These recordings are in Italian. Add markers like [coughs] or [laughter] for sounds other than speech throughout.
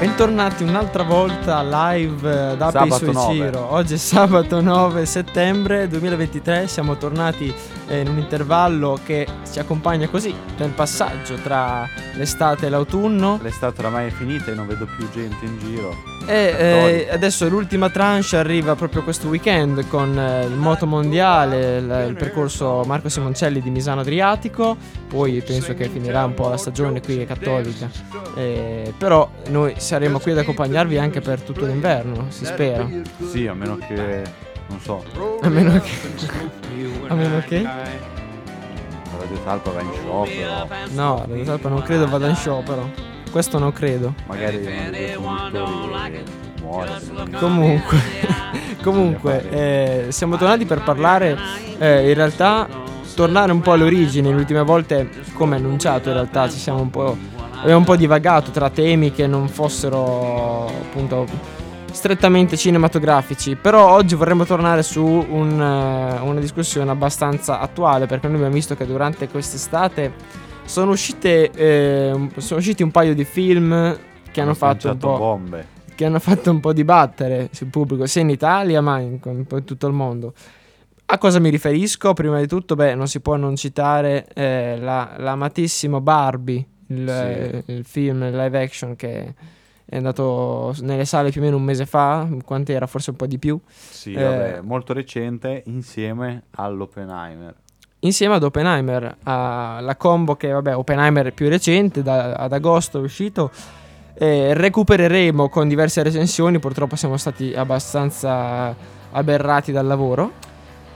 Bentornati un'altra volta live eh, da Sabato Sui 9. Ciro. Oggi è sabato 9 settembre 2023, siamo tornati eh, in un intervallo che ci accompagna così nel passaggio tra l'estate e l'autunno L'estate oramai è finita e non vedo più gente in giro. E eh, adesso l'ultima tranche arriva proprio questo weekend con eh, il moto mondiale, il, il percorso Marco Simoncelli di Misano Adriatico, poi penso che finirà un po' la stagione qui cattolica, Eh, però noi saremo qui ad accompagnarvi anche per tutto l'inverno, si spera. Sì, a meno che. non so, A meno che... A meno che... Radio Talpa va in sciopero. No, Radio Talpa non credo vada in sciopero. Questo non credo. Magari uno dei conduttori muore. Comunque, [laughs] comunque eh, siamo tornati per parlare, eh, in realtà, tornare un po' alle origini. Le ultime volte, come annunciato, in realtà ci siamo un po', abbiamo un po' divagato tra temi che non fossero appunto strettamente cinematografici. Però oggi vorremmo tornare su un, eh, una discussione abbastanza attuale perché noi abbiamo visto che durante quest'estate sono uscite, eh, sono usciti un paio di film che hanno fatto un po' bombe. che hanno fatto un po' dibattere sul pubblico, sia in Italia ma in, po' in tutto il mondo. A cosa mi riferisco? Prima di tutto, beh, non si può non citare eh, la, l'amatissimo Barbie, il, eh, il film live action che è andato nelle sale più o meno un mese fa, quanto era forse un po' di più, Sì, Eh. vabbè, molto recente insieme all'Oppenheimer. Insieme ad Oppenheimer, alla combo che, vabbè, Oppenheimer è più recente, da- ad agosto è uscito. Eh, recupereremo con diverse recensioni, purtroppo siamo stati abbastanza aberrati dal lavoro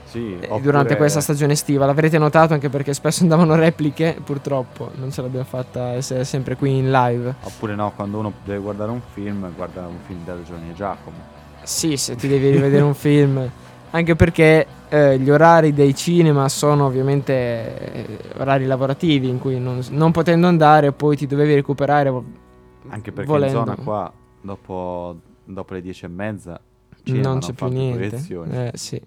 Sì, eh, durante questa stagione estiva. L'avrete notato anche perché spesso andavano repliche, purtroppo non ce l'abbiamo fatta essere sempre qui in live. Oppure no, quando uno deve guardare un film, guarda un film da Giovanni e Giacomo. Sì, se ti devi rivedere un film, [laughs] anche perché eh, gli orari dei cinema sono ovviamente eh, orari lavorativi in cui non, non potendo andare poi ti dovevi recuperare. Anche perché volendo. in zona qua, dopo, dopo le dieci e mezza, non c'è più niente. Eh, sì.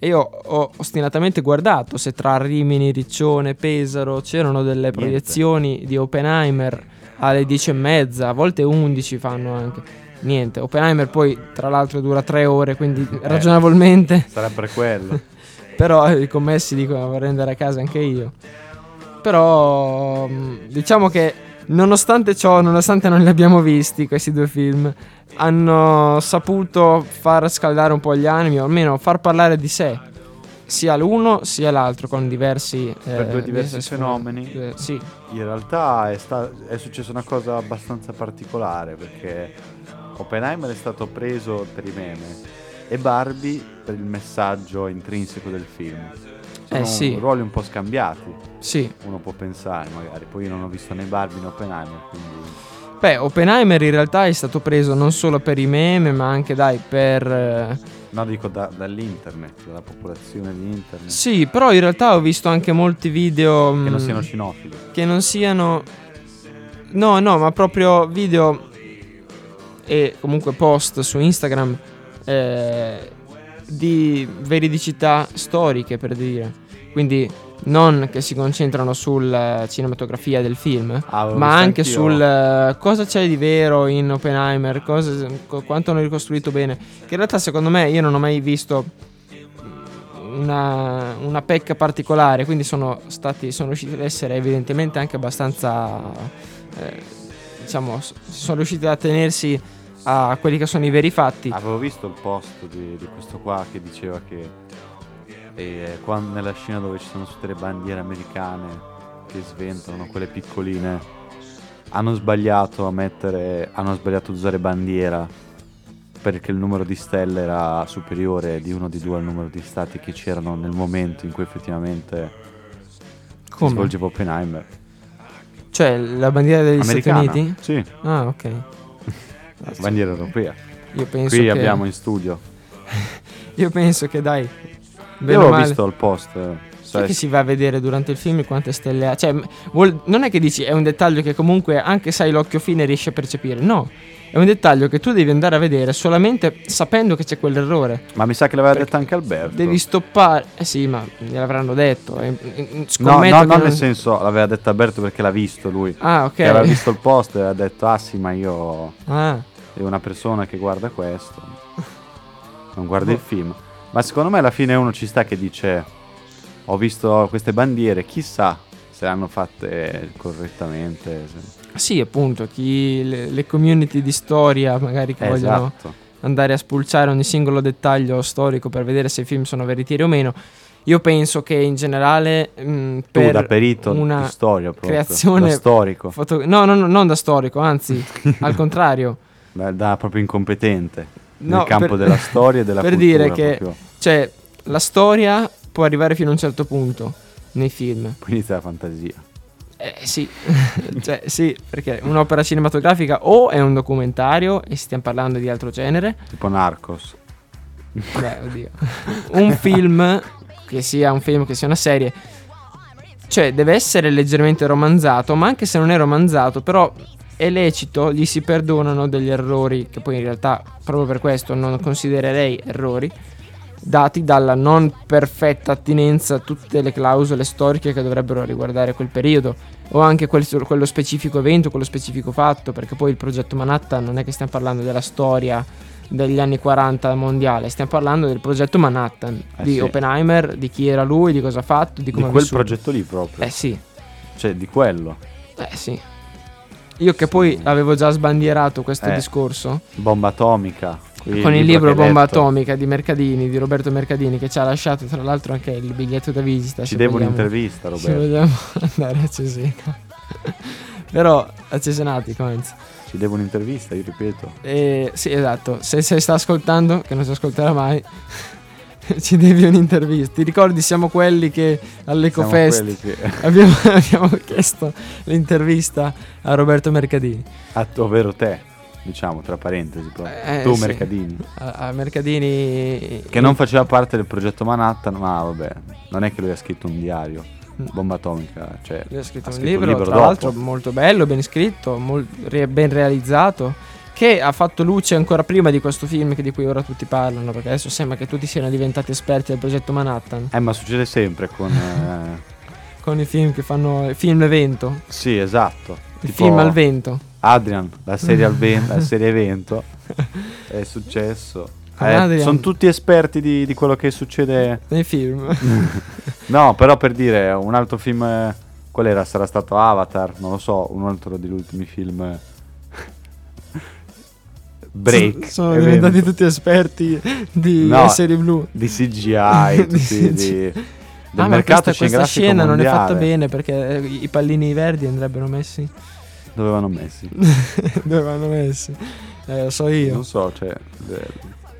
E io ho ostinatamente guardato se tra Rimini, Riccione, Pesaro c'erano delle Niente. proiezioni di Oppenheimer alle 10 e mezza, a volte 11 fanno anche. Niente, Oppenheimer poi tra l'altro dura 3 ore, quindi ragionevolmente, [laughs] Sarebbe quello. [laughs] però i commessi dicono vorrei andare a casa anche io. Però mh, diciamo che nonostante ciò, nonostante non li abbiamo visti questi due film, hanno saputo far scaldare un po' gli animi, o almeno far parlare di sé. Sia l'uno sia l'altro con diversi Per eh, due diversi fenomeni. Eh, sì, In realtà è, sta- è successa una cosa abbastanza particolare perché Oppenheimer è stato preso per i meme e Barbie per il messaggio intrinseco del film. Sono Eh, sì. ruoli un po' scambiati, sì. uno può pensare magari. Poi io non ho visto né Barbie né Oppenheimer, quindi Beh, Oppenheimer in realtà è stato preso non solo per i meme, ma anche, dai, per... eh, no dico da- dall'internet, dalla popolazione di internet, Sì, però in realtà ho visto anche molti video... che non mh, siano cinofili. che non siano no no ma proprio video e comunque post su Instagram eh, di veridicità storiche per dire quindi non che si concentrano sulla cinematografia del film Ah, ma anche anch'io. sul eh, cosa c'è di vero in Oppenheimer cosa, qu- quanto hanno ricostruito bene che in realtà secondo me io non ho mai visto una, una pecca particolare, quindi sono stati sono riusciti ad essere evidentemente anche abbastanza eh, diciamo, sono riusciti a tenersi a quelli che sono i veri fatti. Avevo visto il post di, di questo qua che diceva che eh, quando nella scena dove ci sono tutte le bandiere americane che sventolano, quelle piccoline, hanno sbagliato a mettere, hanno sbagliato ad usare bandiera perché il numero di stelle era superiore di uno di due al numero di stati che c'erano nel momento in cui effettivamente si Come? svolgeva Oppenheimer. Cioè, la bandiera degli Americana? Stati Uniti? Sì, Ah, ok. Bandiera europea. Io penso Qui che abbiamo in studio. [laughs] Io penso che dai. Io ho visto il post. Sai sai, che si va a vedere durante il film quante stelle ha? Cioè, vuol- non è che dici è un dettaglio che comunque anche se hai l'occhio fine riesci a percepire. No, è un dettaglio che tu devi andare a vedere solamente sapendo che c'è quell'errore. Ma mi sa che l'aveva detto anche Alberto. Devi stoppare. Eh sì, ma gliel'avranno detto. eh, No, no, non non- nel senso l'aveva detto Alberto perché l'ha visto lui. Ah, ok. Che aveva visto il post e aveva detto ah sì ma io Ah, è una persona che guarda questo. [laughs] Non guarda Boh. il film. Ma secondo me alla fine uno ci sta che dice ho visto queste bandiere, chissà se le hanno fatte correttamente. sì, appunto. Chi le, le community di storia magari che Eh, vogliono esatto. andare a spulciare ogni singolo dettaglio storico per vedere se i film sono veritieri o meno. Io penso che in generale mh, Tu per da perito una storia proprio. creazione Da storico. foto- no, no, no, non da storico, anzi, [laughs] al contrario. Da, da proprio incompetente. No, nel campo per- della storia e della [laughs] per cultura. dire che-. Cioè, la storia può arrivare fino a un certo punto nei film. Poi inizia la fantasia. Eh sì, [laughs] cioè sì, perché un'opera cinematografica o è un documentario e stiamo parlando di altro genere, Tipo Narcos. Beh, oddio. Un film, che sia un film, che sia una serie, cioè deve essere leggermente romanzato, ma anche se non è romanzato, però è lecito, gli si perdonano degli errori, che poi in realtà proprio per questo non considererei errori, dati dalla non perfetta attinenza a tutte le clausole storiche che dovrebbero riguardare quel periodo, o anche quel- quello specifico evento, quello specifico fatto, perché poi il progetto Manhattan non è che stiamo parlando della storia degli anni 40 mondiale, stiamo parlando del progetto Manhattan, Eh di sì. Oppenheimer, di chi era lui, di cosa ha fatto, di Di come ha quel vissuto. progetto lì proprio. Eh sì, Cioè, di quello. eh sì. Io che poi avevo già sbandierato questo Eh, discorso Bomba atomica. Qui con il libro Bomba letto. Atomica di Mercadini, di Roberto Mercadini, che ci ha lasciato tra l'altro anche il biglietto da visita. Ci devo vogliamo- un'intervista, Roberto. vogliamo andare a Cesena. [laughs] Però a Cesenatico, anzi. Ci devo un'intervista, io ripeto. Eh, sì, esatto. Se, se sta ascoltando, che non si ascolterà mai, [laughs] ci devi un'intervista. Ti ricordi, siamo quelli che all'EcoFest che... [laughs] abbiamo, abbiamo chiesto l'intervista a Roberto Mercadini. Ah, ovvero te, diciamo, tra parentesi. proprio. Eh, tu, sì. Mercadini. A, a Mercadini. Che non faceva parte del progetto Manhattan, ma vabbè, non è che lui ha scritto un diario. Bomba atomica, cioè... Lui ha scritto, ha un, scritto libro, tra dopo. l'altro molto bello, ben scritto, mol- re- ben realizzato, che ha fatto luce ancora prima di questo film che di cui ora tutti parlano, perché adesso sembra che tutti siano diventati esperti del progetto Manhattan, Eh, ma succede sempre con... [laughs] eh, con i film che fanno il film evento, Sì, esatto. il Tipo film al vento. Adrian, la serie, al ven- la [laughs] serie evento, è successo. Eh, sono tutti esperti di, di quello che succede. Nei film. [laughs] No, però per dire, un altro film, eh, qual era? Sarà stato Avatar, non lo so, un altro degli ultimi film. eh, [laughs] Break. Sono evento, diventati tutti esperti di No. serie blu. Di CGI, Di di, CGI. del Ah, ma mercato questa, questa scena non è fatta mondiale. bene perché i pallini verdi andrebbero messi. Dove vanno messi? [laughs] Dove vanno messi? Eh, lo so io. Non so, cioè... eh,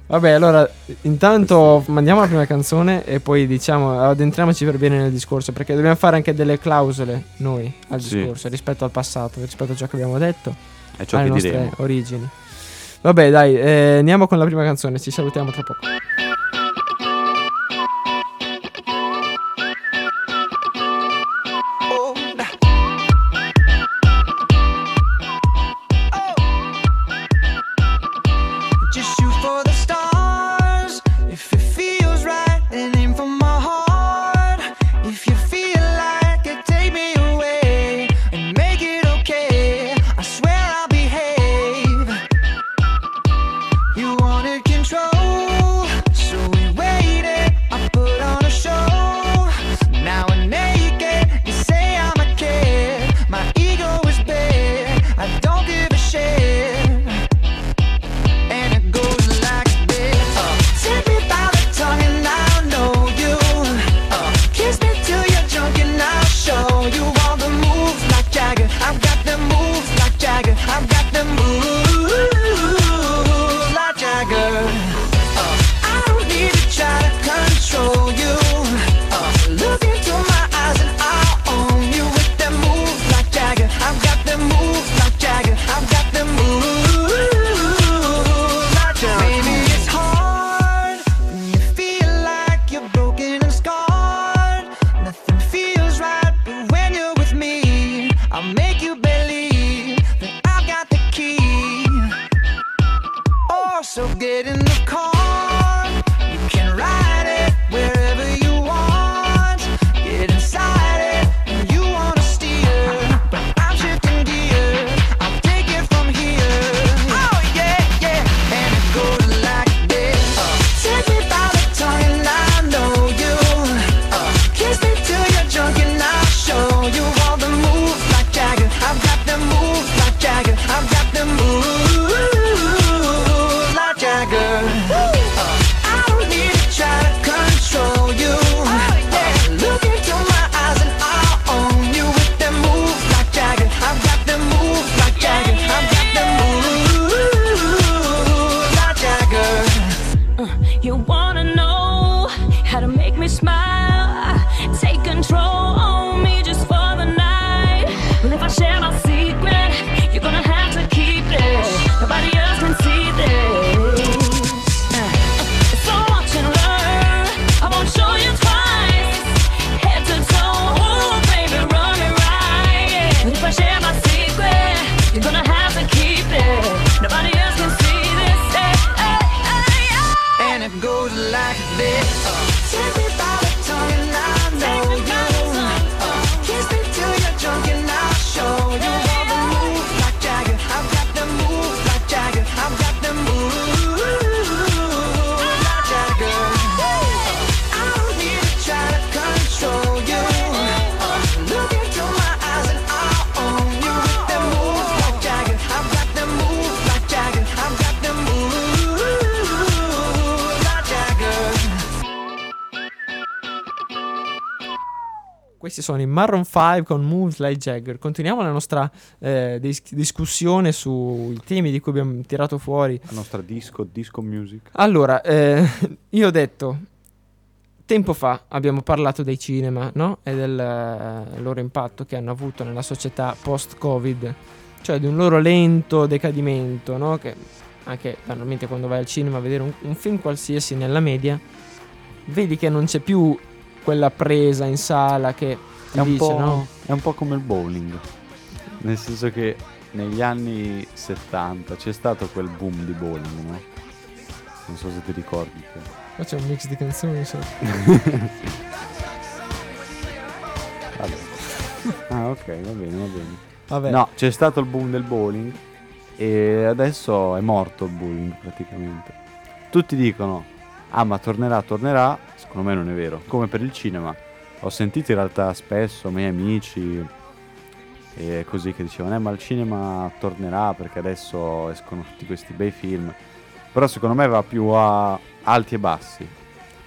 Vabbè, allora, intanto mandiamo la prima canzone e poi diciamo addentriamoci per bene nel discorso, perché dobbiamo fare anche delle clausole noi al Sì. discorso rispetto al passato, rispetto a ciò che abbiamo detto, È ciò alle che nostre diremo. origini. Vabbè, dai, eh, andiamo con la prima canzone, ci salutiamo tra poco. Sono i Maroon 5 con Moves Like Jagger. Continuiamo la nostra eh, dis- discussione sui temi di cui abbiamo tirato fuori. La nostra disco, disco music. Allora, eh, io ho detto, tempo fa abbiamo parlato dei cinema, no? E del eh, loro impatto che hanno avuto nella società post-Covid, cioè di un loro lento decadimento, no? Che anche banalmente quando vai al cinema a vedere un, un film qualsiasi nella media, vedi che non c'è più quella presa in sala che È un, dice, po', no? è un po' come il bowling. Nel senso che negli anni 70 c'è stato quel boom di bowling, no? Non so se ti ricordi. te. Qua c'è un mix di canzoni, so. [laughs] Ah, ok, va bene, va bene. Vabbè, No, c'è stato il boom del bowling e adesso è morto il bowling praticamente. Tutti dicono, ah ma tornerà, tornerà, secondo me non è vero. Come per il cinema, ho sentito in realtà spesso miei amici e così che dicevano, eh ma il cinema tornerà perché adesso escono tutti questi bei film. Però secondo me va più a alti e bassi.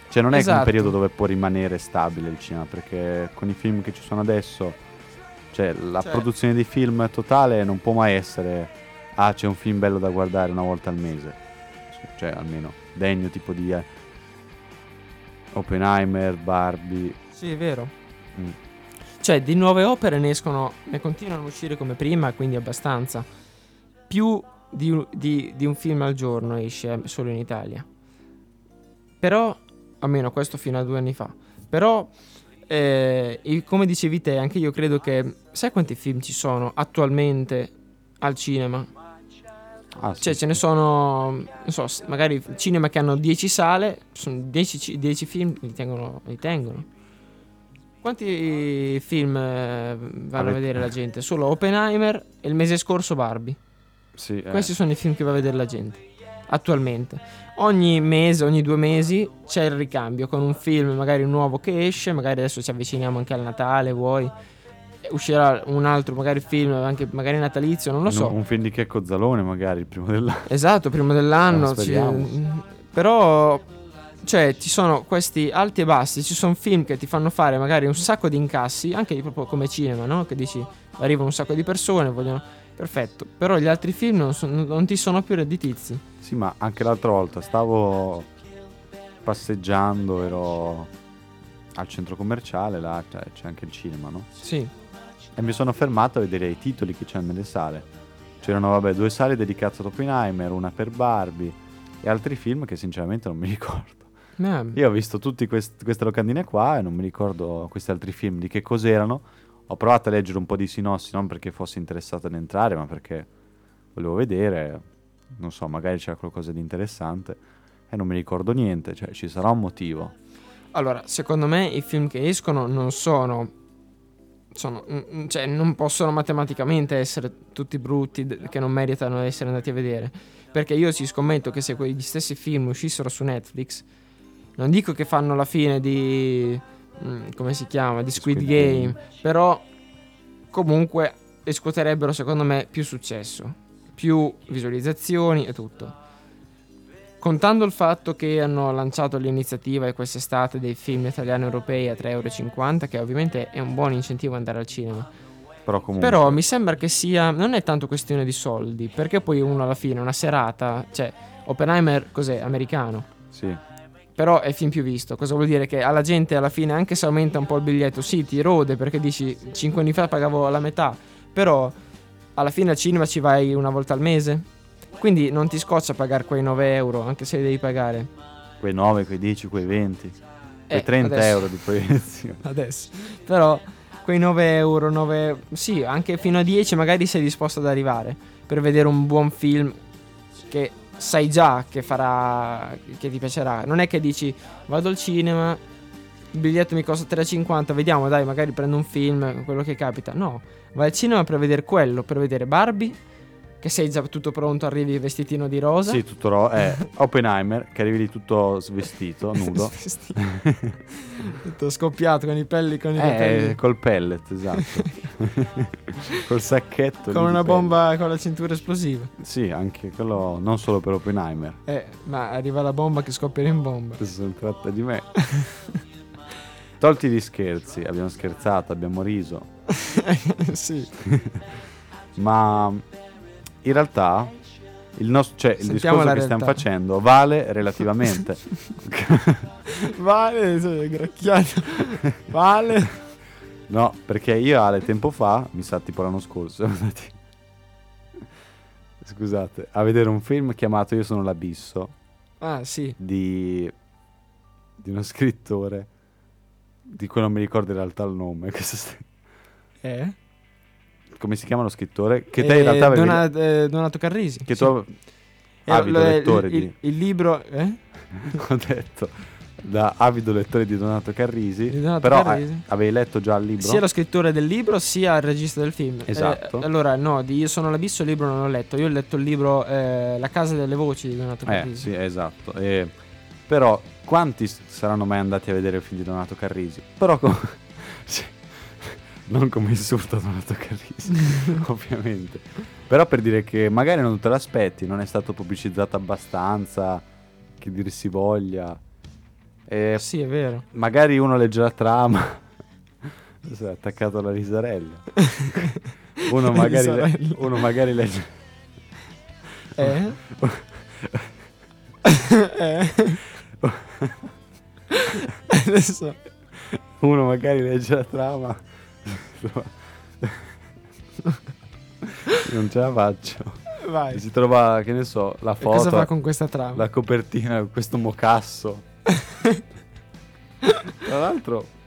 Cioè non è Esatto. un periodo dove può rimanere stabile il cinema, perché con i film che ci sono adesso, cioè la Cioè- produzione di film totale non può mai essere, ah c'è un film bello da guardare una volta al mese. Cioè almeno degno tipo di eh, Oppenheimer, Barbie. Sì, è vero. Mm. Cioè, di nuove opere ne escono, ne continuano a uscire come prima, quindi abbastanza. Più di, un- di- di un film al giorno esce solo in Italia. Però, almeno questo fino a due anni fa. Però, eh, come dicevi te, anche io credo che... Sai quanti film ci sono attualmente al cinema? Ah, sì, Cioè, ce ne sono, non so, magari cinema che hanno 10 sale, sono 10, ci- 10 film, li tengono, li tengono. Quanti film eh, vanno a vedere la gente? Solo Oppenheimer e il mese scorso Barbie. Sì, eh. Questi sono i film che va a vedere la gente attualmente. Ogni mese, ogni due mesi c'è il ricambio con un film, magari nuovo che esce, magari adesso ci avviciniamo anche al Natale, vuoi. Uscirà un altro magari film, anche magari natalizio, non lo so. Un, un film di Checco Zalone magari, il primo dell'anno. Esatto, prima dell'anno. Eh, ci- però, cioè, ci sono questi alti e bassi. Ci sono film che ti fanno fare magari un sacco di incassi, anche proprio come cinema, no? Che dici, arrivano un sacco di persone, vogliono. Perfetto. Però gli altri film non, son- non ti sono più redditizi. Sì, ma anche l'altra volta stavo passeggiando, ero al centro commerciale, là cioè, c'è anche il cinema, no? Sì. E mi sono fermato a vedere i titoli che c'erano nelle sale. C'erano, vabbè, due sale dedicate ad Oppenheimer, una per Barbie e altri film che sinceramente non mi [laughs] ricordo. Eh, Io ho visto tutte queste locandine qua e non mi ricordo questi altri film di che cos'erano. Ho provato a leggere un po' di sinossi, non perché fossi interessato ad entrare, ma perché volevo vedere, non so, magari c'era qualcosa di interessante e non mi ricordo niente, cioè ci sarà un motivo. Allora, secondo me i film che escono non sono. sono mm, cioè, non possono matematicamente essere tutti brutti, che non meritano di essere andati a vedere. Perché io ci scommetto che se quegli stessi film uscissero su Netflix, non dico che fanno la fine di. mm, come si chiama? Di Squid, Squid Game, Game. però comunque riscuoterebbero secondo me più successo, più visualizzazioni e tutto. Contando il fatto che hanno lanciato l'iniziativa quest'estate dei film italiani europei a 3,50 euro, che ovviamente è un buon incentivo andare al cinema. Però comunque... Però mi sembra che sia. Non è tanto questione di soldi, perché poi uno alla fine, una serata. Cioè, Oppenheimer cos'è? Americano. Sì, però è il film più visto. Cosa vuol dire? Che alla gente alla fine, anche se aumenta un po' il biglietto, sì, ti rode perché dici 5 anni fa pagavo la metà, però alla fine al cinema ci vai una volta al mese. Quindi non ti scoccia pagare quei 9 euro, anche se li devi pagare. Quei 9, quei 10, quei 20, quei Eh, 30 adesso- euro di proiezione. [laughs] adesso. Però quei 9 euro, 9... Sì, anche fino a 10 magari sei disposto ad arrivare per vedere un buon film che sai già che farà, che ti piacerà. Non è che dici vado al cinema, il biglietto mi costa 3,50, vediamo dai, magari prendo un film, quello che capita. No, vai al cinema per vedere quello, per vedere Barbie, che sei già tutto pronto, arrivi vestitino di rosa. Sì, tutto ro- eh, [laughs] Oppenheimer, che arrivi lì tutto svestito, [laughs] nudo. Vestito. [laughs] tutto scoppiato con i pelli, con i Eh, capelli. col pellet, esatto. col sacchetto. Con una pellet. bomba con la cintura esplosiva. Sì, anche quello, non solo per Oppenheimer. Eh, ma arriva la bomba che scoppierà in bomba. Adesso non tratta di me. Tolti gli scherzi, abbiamo scherzato, abbiamo riso, sì. ma in realtà il, nostro, cioè, il discorso che stiamo facendo vale relativamente. [laughs] Vale, sì, gracchiato. Vale. no, perché io Ale tempo fa, mi sa tipo l'anno scorso, [laughs] scusate, a vedere un film chiamato Io sono l'abisso Ah, sì. di, di uno scrittore di cui non mi ricordo in realtà il nome. [laughs] Eh? Come si chiama lo scrittore? Che te in Eh, realtà avevi- Dona- eh, Donato Carrisi. che sì. tu Eh, avido lo- lettore il, di- il- libro... Eh? [laughs] ho detto da avido lettore di Donato Carrisi, Di Donato però Carrisi. eh, avevi letto già il libro? Sia lo scrittore del libro sia il regista del film. Esatto. Eh, allora, no, di Io sono l'abisso il libro non l'ho letto. Io ho letto il libro eh, La casa delle voci di Donato Eh, Carrisi. sì, esatto. E- però quanti saranno mai andati a vedere il film di Donato Carrisi? Però com- [laughs] non come insulto a Donato Carrisi, [laughs] ovviamente. Però per dire che magari non te l'aspetti, non è stato pubblicizzato abbastanza, che dir si voglia. E Sì, è vero. magari uno legge la trama. [laughs] Adesso è attaccato alla risarella. [laughs] Uno magari, le- uno magari legge. Eh? eh? Adesso... Uno magari legge la trama. [laughs] non ce la faccio. Vai. Si trova, che ne so, la E cosa fa foto, con questa trama? la copertina, questo mocasso. [laughs] Tra l'altro,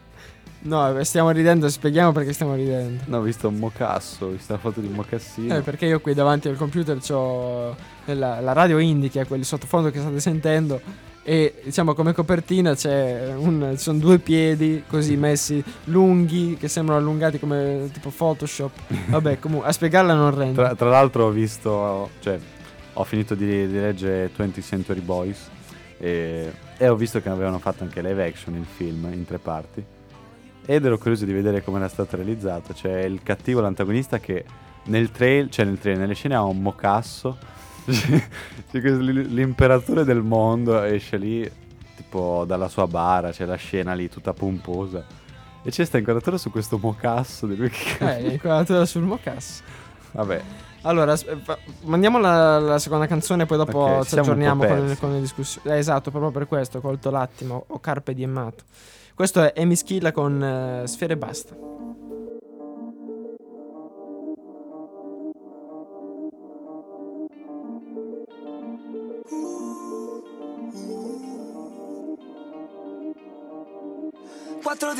No, eh, stiamo ridendo, spieghiamo perché stiamo ridendo. no, ho visto un mocasso, ho visto la foto di un mocassino. Eh, perché io qui davanti al computer ho la, la radio indie, che è quel sottofondo che state sentendo. E diciamo come copertina c'è un, ci sono due piedi così messi lunghi che sembrano allungati come tipo Photoshop. Vabbè, [laughs] comunque a spiegarla non rende. Tra, tra l'altro ho visto, cioè, ho finito di, di leggere 20th Century Boys e, e ho visto che avevano fatto anche live action il film in tre parti ed ero curioso di vedere come era stato realizzato. C'è il cattivo, l'antagonista che nel trail, cioè nel trail, nelle scene ha un mocasso. [laughs] L'imperatore del mondo esce lì tipo dalla sua bara, c'è la scena lì tutta pomposa. E c'è sta inquadratura su questo mocasso di lui che... Eh, inquadratura sul mocasso. Vabbè, Allora, mandiamo la, la seconda canzone, poi dopo Ok, ci aggiorniamo con, con le discussioni. Eh, esatto, proprio per questo, ho colto l'attimo, o Carpe Diemmato. Questo è Emi Schilla con eh, Sfere Basta.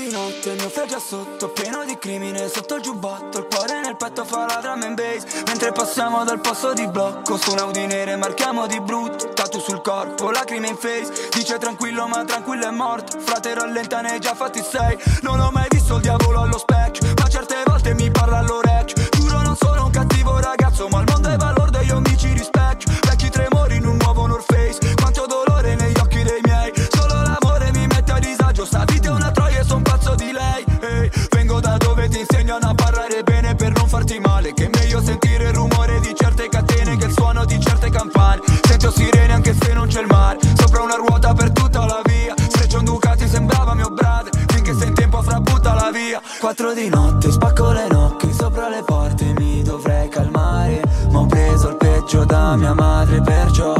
Di notte, il mio fregio sotto, pieno di crimine sotto il giubbotto, il cuore nel petto fa la drum and bass, mentre passiamo dal posto di blocco, su un Audi nere marchiamo di brutto, tatu sul corpo, lacrime in face, dice tranquillo ma tranquillo è morto, frate rallenta ne hai già fatti sei, non ho mai visto il diavolo allo specchio, ma certe volte mi parla all'orecchio, una ruota per tutta la via, se c'è un Ducati sembrava mio brother, finché sei in tempo fra buttala via, quattro di notte spacco le nocche sopra le porte mi dovrei calmare, ma ho preso il peggio da mia madre perciò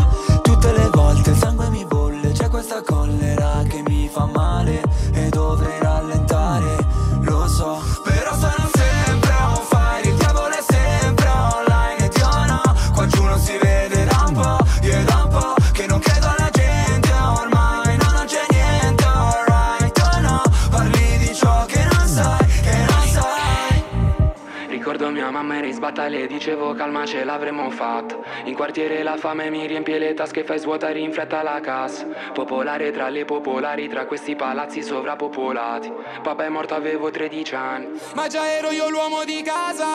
sbatta le dicevo calma ce l'avremmo fatta In quartiere la fame mi riempie le tasche Fai svuotare in fretta la cassa Popolare tra le popolari Tra questi palazzi sovrappopolati. Papà è morto avevo 13 anni. Ma già ero io l'uomo di casa.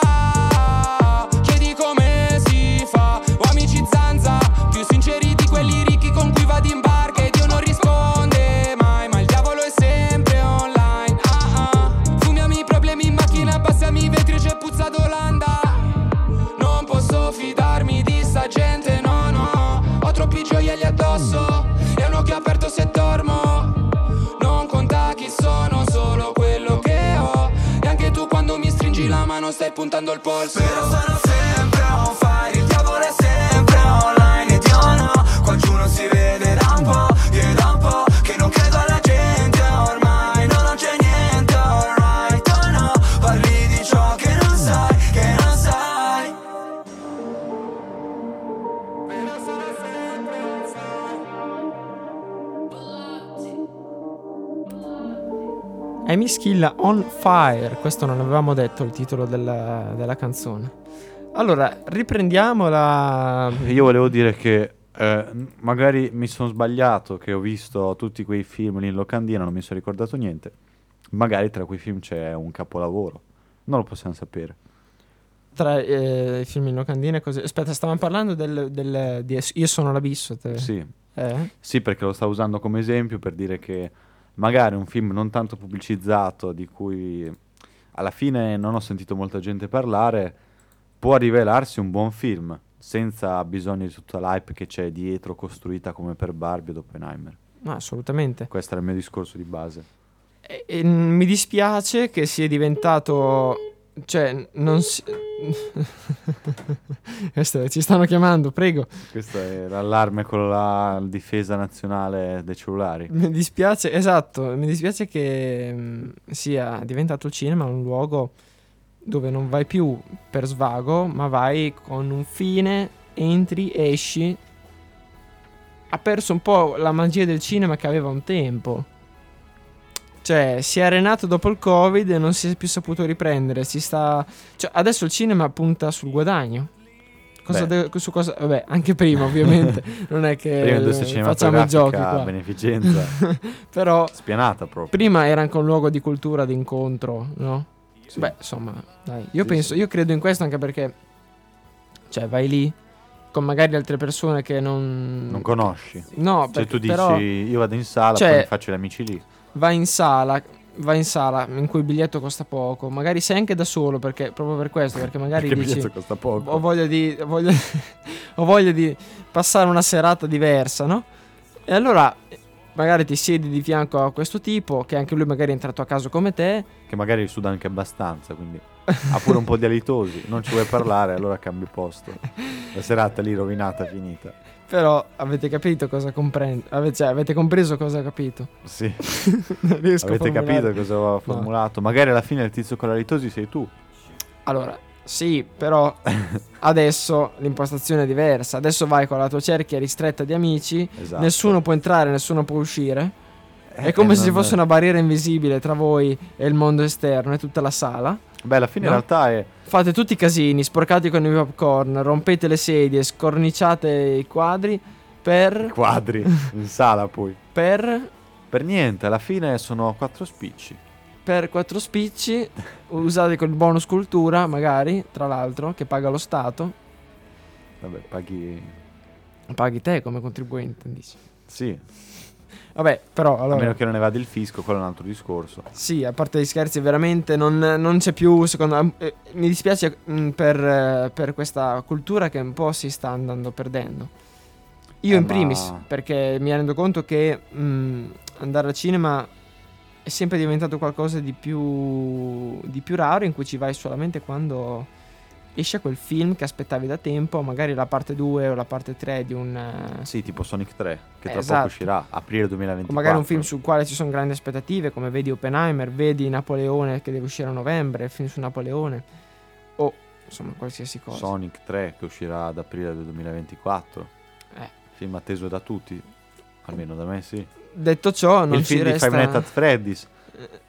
Chiedi come si fa. Ho amici stringi la mano stai puntando il Amy Schilla On Fire, questo non avevamo detto il titolo della, della canzone. Allora, riprendiamola. Io volevo dire che eh, magari mi sono sbagliato, che ho visto tutti quei film lì in locandina, non mi sono ricordato niente. Magari tra quei film c'è un capolavoro. Non lo possiamo sapere. Tra eh, i film in locandina e così. Aspetta, stavamo parlando del, del- di Io sono l'abisso. Te. Sì. Eh? Sì, perché lo stavo usando come esempio per dire che magari un film non tanto pubblicizzato, di cui alla fine non ho sentito molta gente parlare, può rivelarsi un buon film, senza bisogno di tutta l'hype che c'è dietro, costruita come per Barbie ed Oppenheimer. No, assolutamente. Questo era il mio discorso di base. E- e mi dispiace che sia diventato. Cioè, non si. [laughs] Questo, ci stanno chiamando, prego. Questo è l'allarme con la difesa nazionale dei cellulari. Mi dispiace, esatto, mi dispiace che mm, sia diventato il cinema un luogo dove non vai più per svago, ma vai con un fine, entri, esci. Ha perso un po' la magia del cinema che aveva un tempo. Cioè, si è arenato dopo il Covid e non si è più saputo riprendere. Si sta. Cioè, adesso il cinema punta sul guadagno. Cosa Beh. de- su cosa. Vabbè, anche prima, ovviamente. [laughs] non è che Prima facciamo i giochi qua. beneficenza, [laughs] Però spianata proprio. prima era anche un luogo di cultura, di incontro, no? Sì. Beh, insomma, dai. Io Sì, penso, sì. io credo in questo anche perché. Cioè, vai lì con magari altre persone che non. Non conosci. No, Cioè perché- tu dici però io vado in sala, Cioè- poi mi faccio gli amici lì. Vai in sala. Vai in sala in cui il biglietto costa poco. Magari sei anche da solo perché proprio per questo. Perché magari Perché il dici. biglietto costa poco. Ho voglia di. Ho voglia, [laughs] ho voglia di passare una serata diversa, no? E allora. Magari ti siedi di fianco a questo tipo, che anche lui magari è entrato a caso come te, Che magari suda anche abbastanza, quindi ha pure un po' di alitosi. Non ci vuoi parlare, [laughs] allora cambi posto. La serata lì rovinata, finita. Però avete capito cosa comprendo? Avete, cioè, avete compreso cosa ho capito? Sì, [laughs] Non riesco a avete formulare. capito cosa ho formulato? Magari alla fine il tizio con l'alitosi sei tu. Allora, sì, però [laughs] adesso l'impostazione è diversa. Adesso vai con la tua cerchia ristretta di amici, Esatto. nessuno può entrare, nessuno può uscire. Eh, È come eh, se ci fosse una barriera invisibile tra voi e il mondo esterno e tutta la sala. Beh, alla fine No? in realtà è... Fate tutti i casini, sporcati con i popcorn, rompete le sedie, scorniciate i quadri per... quadri in sala poi. per... Per niente, alla fine sono quattro spicci. per quattro spicci usati con il bonus cultura magari tra l'altro che paga lo Stato Vabbè, paghi... paghi te come contribuente dici. Sì, vabbè però a allora meno che non ne vada il fisco, quello è un altro discorso. sì a parte gli scherzi veramente non, non c'è più secondo eh, mi dispiace mm, per, eh, per questa cultura che un po' si sta andando perdendo io Eh, in ma- primis perché mi rendo conto che mm, andare al cinema è sempre diventato qualcosa di più, di più raro in cui ci vai solamente quando esce quel film che aspettavi da tempo, magari la parte 2 o la parte 3 di un... eh, Sì, tipo Sonic 3, che tra Esatto. poco uscirà, aprile o 2024. magari un film sul quale ci sono grandi aspettative, come vedi Oppenheimer, vedi Napoleone che deve uscire a novembre, il film su Napoleone, o insomma qualsiasi cosa. Sonic 3 che uscirà ad aprile del 2024. Eh. Film atteso da tutti, almeno da me sì. Detto ciò, non il ci film di Five Nights resta... at Freddy's,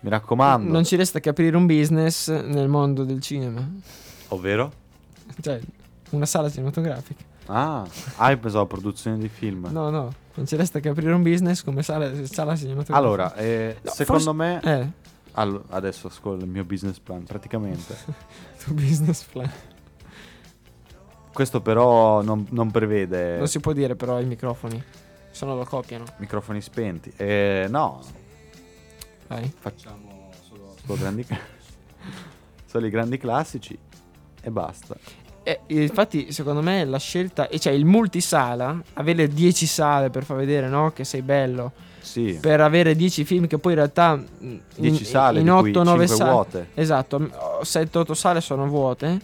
mi raccomando. Non ci resta che aprire un business nel mondo del cinema. Ovvero? Cioè, una sala cinematografica. Ah, hai preso la produzione di film. No, no, non ci resta che aprire un business come sala, sala cinematografica. Allora, eh, No, secondo forse- me... Eh, Allo- adesso ascolta il mio business plan, praticamente. [laughs] tu business plan. Questo però non, non prevede Non si può dire però i microfoni, se no lo copiano. microfoni spenti. Eh, no, Vai. facciamo solo, solo grandi, [laughs] solo i grandi classici e basta. E, e infatti, secondo me, la scelta, cioè il multisala, avere 10 sale per far vedere no, che sei bello, Sì, per avere 10 film che poi in realtà mh, in, 10 sale, in di cui 8-9 5 sale, vuote. esatto, 7-8 sale sono vuote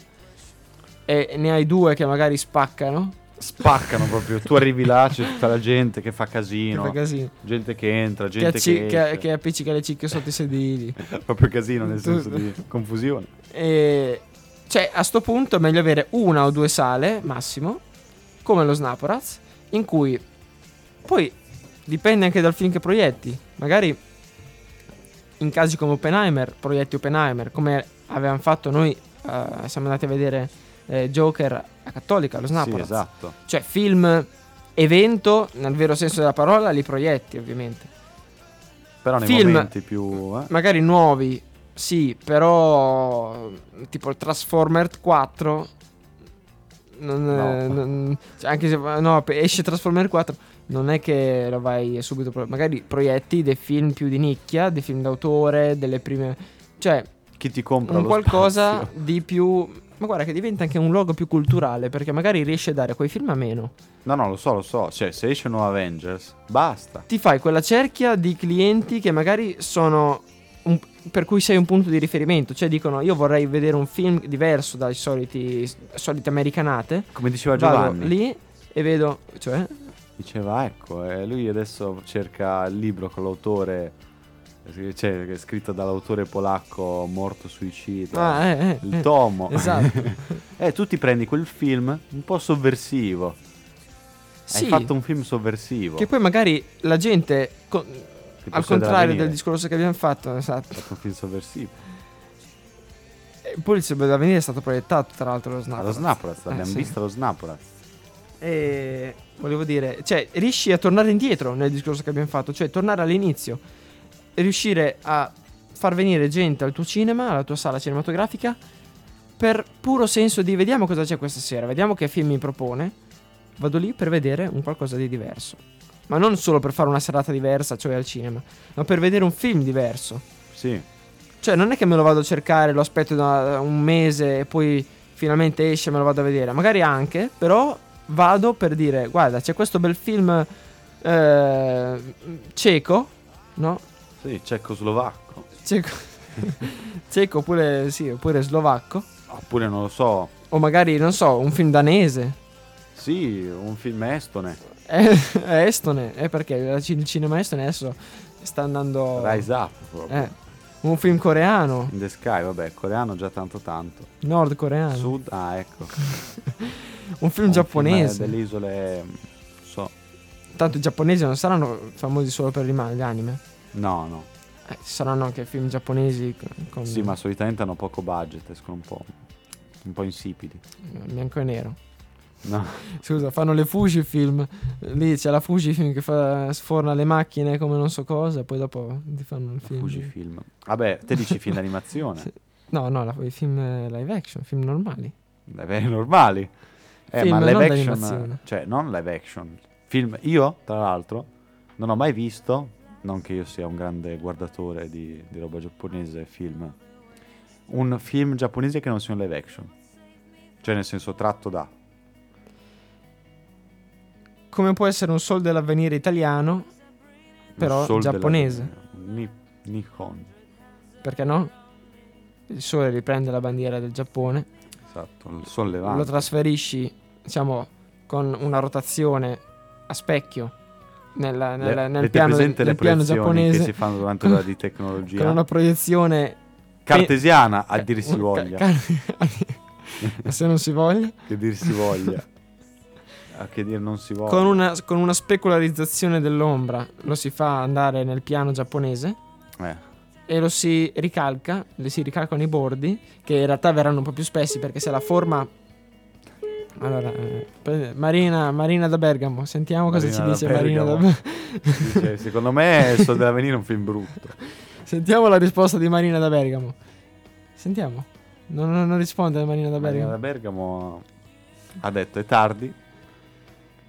e ne hai due che magari spaccano, Spaccano proprio. Tu arrivi là, c'è tutta la gente che fa che casino. fa casino, Gente che entra, che, gente acci- che, che- che appiccica le cicche sotto i sedili. [laughs] Proprio casino nel Tu- senso di confusione. E cioè, a sto punto è meglio avere una o due sale massimo, come lo Snaporaz, in cui poi dipende anche dal film che proietti. Magari in casi come Oppenheimer, proietti Oppenheimer, come avevamo fatto noi, eh, siamo andati a vedere eh, Joker a Cattolica, lo Sì, Snaporaz. esatto. Cioè, film evento, nel vero senso della parola, li proietti ovviamente. Però nei Film- momenti più... eh, magari nuovi, sì, però tipo il Transformer 4 non, No. non- cioè, anche se no, esce Transformer 4 non è che lo vai subito pro- magari proietti dei film più di nicchia, dei film d'autore, delle prime cioè chi ti compra un qualcosa spazio? di più ma guarda che diventa anche un luogo più culturale perché magari riesci a dare quei film a meno. No, no, lo so, lo so. Cioè, se esce un nuovo Avengers, basta. ti fai quella cerchia di clienti che magari sono un- per cui sei un punto di riferimento, cioè dicono io vorrei vedere un film diverso dai soliti solite americanate. Come diceva Vado Giovanni. lì e vedo, cioè Diceva, ecco, eh, lui adesso cerca il libro con l'autore, eh, cioè, che è scritto dall'autore polacco morto suicida. ah, eh, eh, il eh, tomo. [laughs] Esatto. [laughs] eh, tu ti prendi quel film un po' sovversivo. Sì, Hai fatto un film sovversivo. che poi magari la gente al contrario del discorso che abbiamo fatto, esatto. Fatto un film sovversivo. E poi il Silvio da venire è stato proiettato tra l'altro lo Snap. Allo Snaporaz, l'abbiamo sì. visto allo Snaporaz. E volevo dire, cioè, riesci a tornare indietro nel discorso che abbiamo fatto, cioè tornare all'inizio, riuscire a far venire gente al tuo cinema, alla tua sala cinematografica, per puro senso di vediamo cosa c'è questa sera, vediamo che film mi propone, vado lì per vedere un qualcosa di diverso. Ma non solo per fare una serata diversa, cioè al cinema, ma per vedere un film diverso. Sì, Cioè, non è che me lo vado a cercare, lo aspetto da un mese e poi finalmente esce e me lo vado a vedere. Magari anche, però vado per dire, guarda, c'è questo bel film eh, ceco, no? sì, cecoslovacco. Ceco, [laughs] ceco oppure, sì, oppure slovacco. Oppure non lo so. O magari, non so, un film danese. Sì, un film estone. È, è estone, è perché il cinema estone adesso sta andando... Rise Up proprio. Eh, un film coreano, In the Sky, vabbè, coreano già tanto tanto. nordcoreano. Sud, ah ecco. [laughs] Un film Un giapponese. film delle isole, non so. Tanto i giapponesi non saranno famosi solo per gli anime. No, no. Eh, ci saranno anche film giapponesi con Sì, ma solitamente hanno poco budget, escono un po', un po' insipidi. bianco e nero. No, [laughs] Scusa, fanno le Fujifilm. Lì c'è la Fujifilm che fa, sforna le macchine come non so cosa. E poi dopo ti fanno il film. Fujifilm. Vabbè, te dici film [laughs] d'animazione. Sì. No, no, la- i film eh, live action, film normali. Vabbè, normali. Eh, Film, ma live action, cioè non live action. Film, io, tra l'altro, non ho mai visto, non che io sia un grande guardatore di, di roba giapponese, film, un film giapponese che non sia un live action. Cioè, nel senso, tratto da. Come può essere un sol dell'avvenire italiano, però Sol giapponese. Ni- Nikon. Perché no? Il sole riprende la bandiera del Giappone. Esatto, il sollevante. lo trasferisci, diciamo, con una rotazione a specchio nella- Le- nel, avete piano, presente nel le piano giapponese che si fanno durante l'ora di tecnologia? con una proiezione Cartesiana, a dir si ca- voglia. ca- [laughs] se non si voglia Che dir si voglia. [laughs] A che dir non si voglia. con una, con una specularizzazione dell'ombra lo si fa andare nel piano giapponese Eh, e lo si ricalca, si ricalcano i bordi, che in realtà verranno un po' più spessi perché se la forma... Allora, eh, Marina, Marina da Bergamo, sentiamo cosa Marina ci da dice Marina da Bergamo. Bergamo. Dice, secondo me dell'Avvenire è un film brutto. Sentiamo la risposta di Marina da Bergamo. Sentiamo. Non, non- non risponde Marina da Marina Bergamo. da Bergamo ha detto è tardi,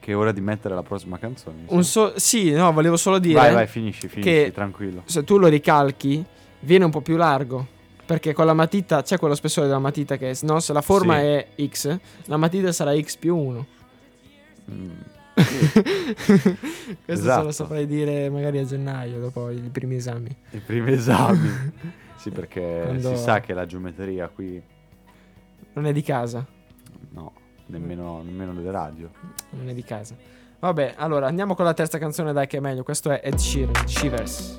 che è ora di mettere la prossima canzone. Un so- sì, no, volevo solo dire vai, vai, finisci, finisci, che- tranquillo. se tu lo ricalchi viene un po' più largo. Perché con la matita c'è quello spessore della matita che no, se la forma Sì. è X, la matita sarà X più 1. Mm. [laughs] Questo se Esatto. lo saprei dire magari a gennaio, dopo i primi esami. I primi esami. [laughs] sì, perché Quando- si sa che la geometria qui, Non è di casa. no, nemmeno, nemmeno le radio. Non è di casa. Vabbè, allora andiamo con la terza canzone, dai, che è meglio. Questo è Ed Sheeran, Shivers.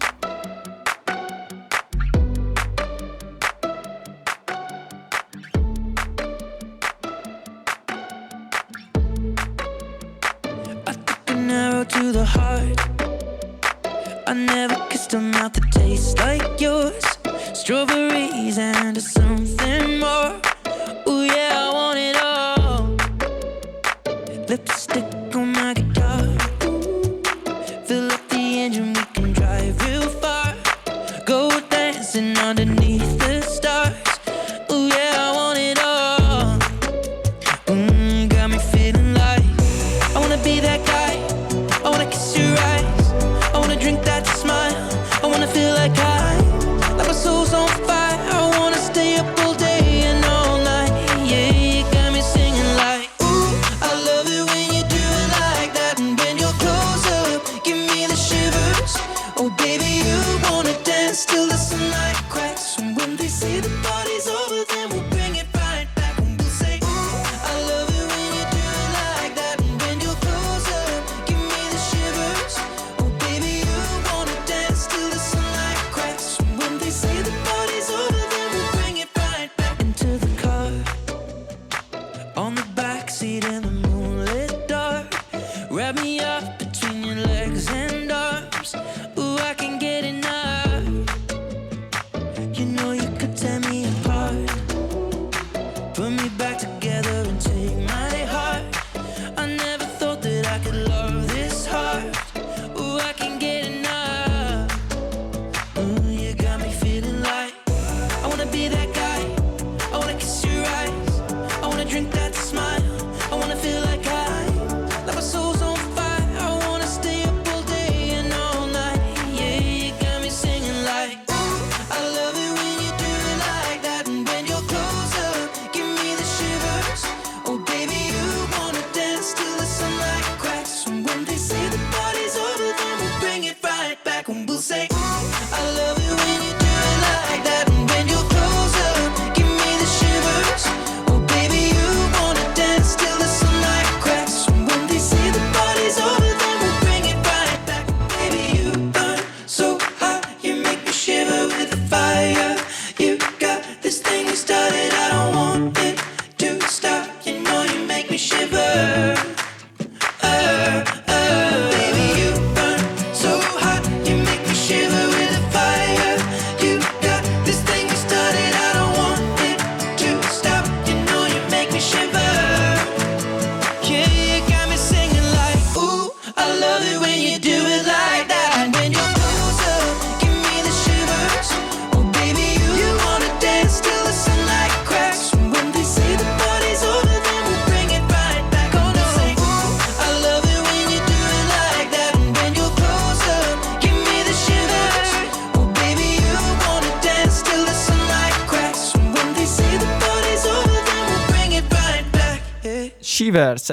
Lipstick on People say, I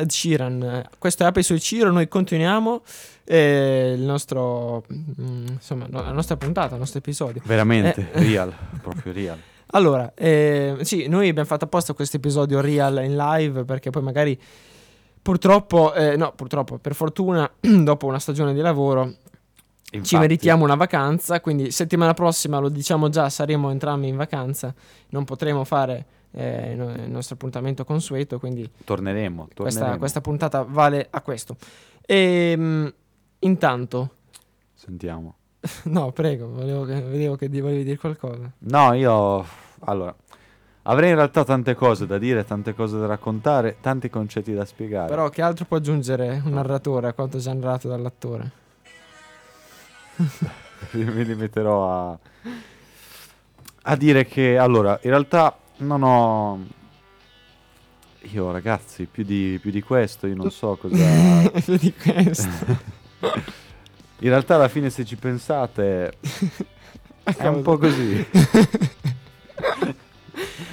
Ed Sheeran. Questo è Apri sul Ciro, noi continuiamo eh, il nostro, mm, insomma, la nostra puntata, il nostro episodio. Veramente, Eh. real, proprio real. [laughs] Allora, eh, sì, noi abbiamo fatto apposta questo episodio real in live perché poi magari purtroppo, eh, no, purtroppo, per fortuna, [clears throat] dopo una stagione di lavoro ci Infatti, meritiamo una vacanza, quindi settimana prossima, lo diciamo già, saremo entrambi in vacanza, non potremo fare eh, il nostro appuntamento consueto, quindi Torneremo, torneremo. questa, questa puntata vale a questo. E intanto, Sentiamo. [laughs] No, prego, volevo che, vedevo che volevi dire qualcosa. No, io... Allora, avrei in realtà tante cose da dire, tante cose da raccontare, tanti concetti da spiegare. Però che altro può aggiungere un narratore a quanto già narrato dall'attore? [laughs] mi limiterò a... a dire che, allora, in realtà non ho... Io ragazzi, più di, più di questo, io non so cosa... [laughs] Più di questo. [laughs] In realtà alla fine se ci pensate è un po' così. [laughs]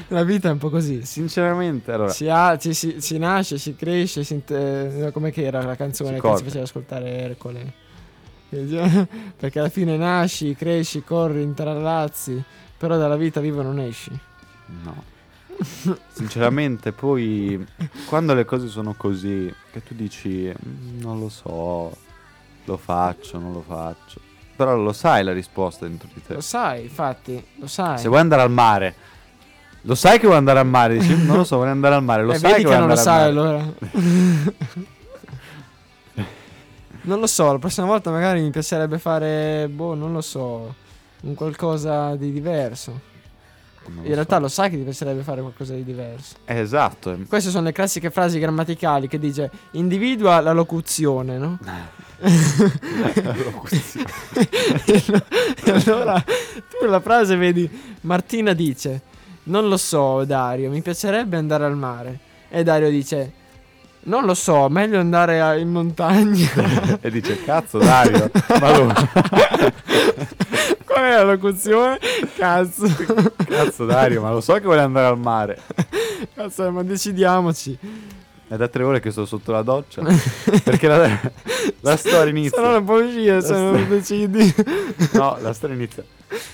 La vita è un po' così. Sinceramente, allora, Si, ha- ci- si, si nasce, si cresce, si int- come che era la canzone Si che corre. ci faceva ascoltare Ercole? Perché alla fine nasci, cresci, corri, intrallazzi, però dalla vita viva non esci. No. [laughs] Sinceramente, poi quando le cose sono così, che tu dici, "Mm, non lo so, lo faccio, non lo faccio. Però lo sai la risposta dentro di te. Lo sai, infatti, lo sai. Se vuoi andare al mare, lo sai che vuoi andare al mare, dici, non lo so, vuoi andare al mare, lo Eh, sai vedi che che, non lo sai allora. [laughs] non lo so, la prossima volta magari mi piacerebbe fare, boh, non lo so, un qualcosa di diverso. In realtà so. lo sai che ti piacerebbe fare qualcosa di diverso. Eh, esatto. eh. Queste sono le classiche frasi grammaticali che dice individua la locuzione, no? [laughs] [laughs] e allora tu la frase vedi Martina dice non lo so Dario, mi piacerebbe andare al mare. E Dario dice non lo so, meglio andare in montagna. [laughs] e dice, cazzo Dario, ma è la locuzione? Cazzo. cazzo Dario, ma lo so che vuoi andare al mare. Cazzo, ma decidiamoci. È da tre ore che sto sotto la doccia. Perché la, la storia inizia. Se no non puoi uscire se La non sto- decidi. No, la storia inizia.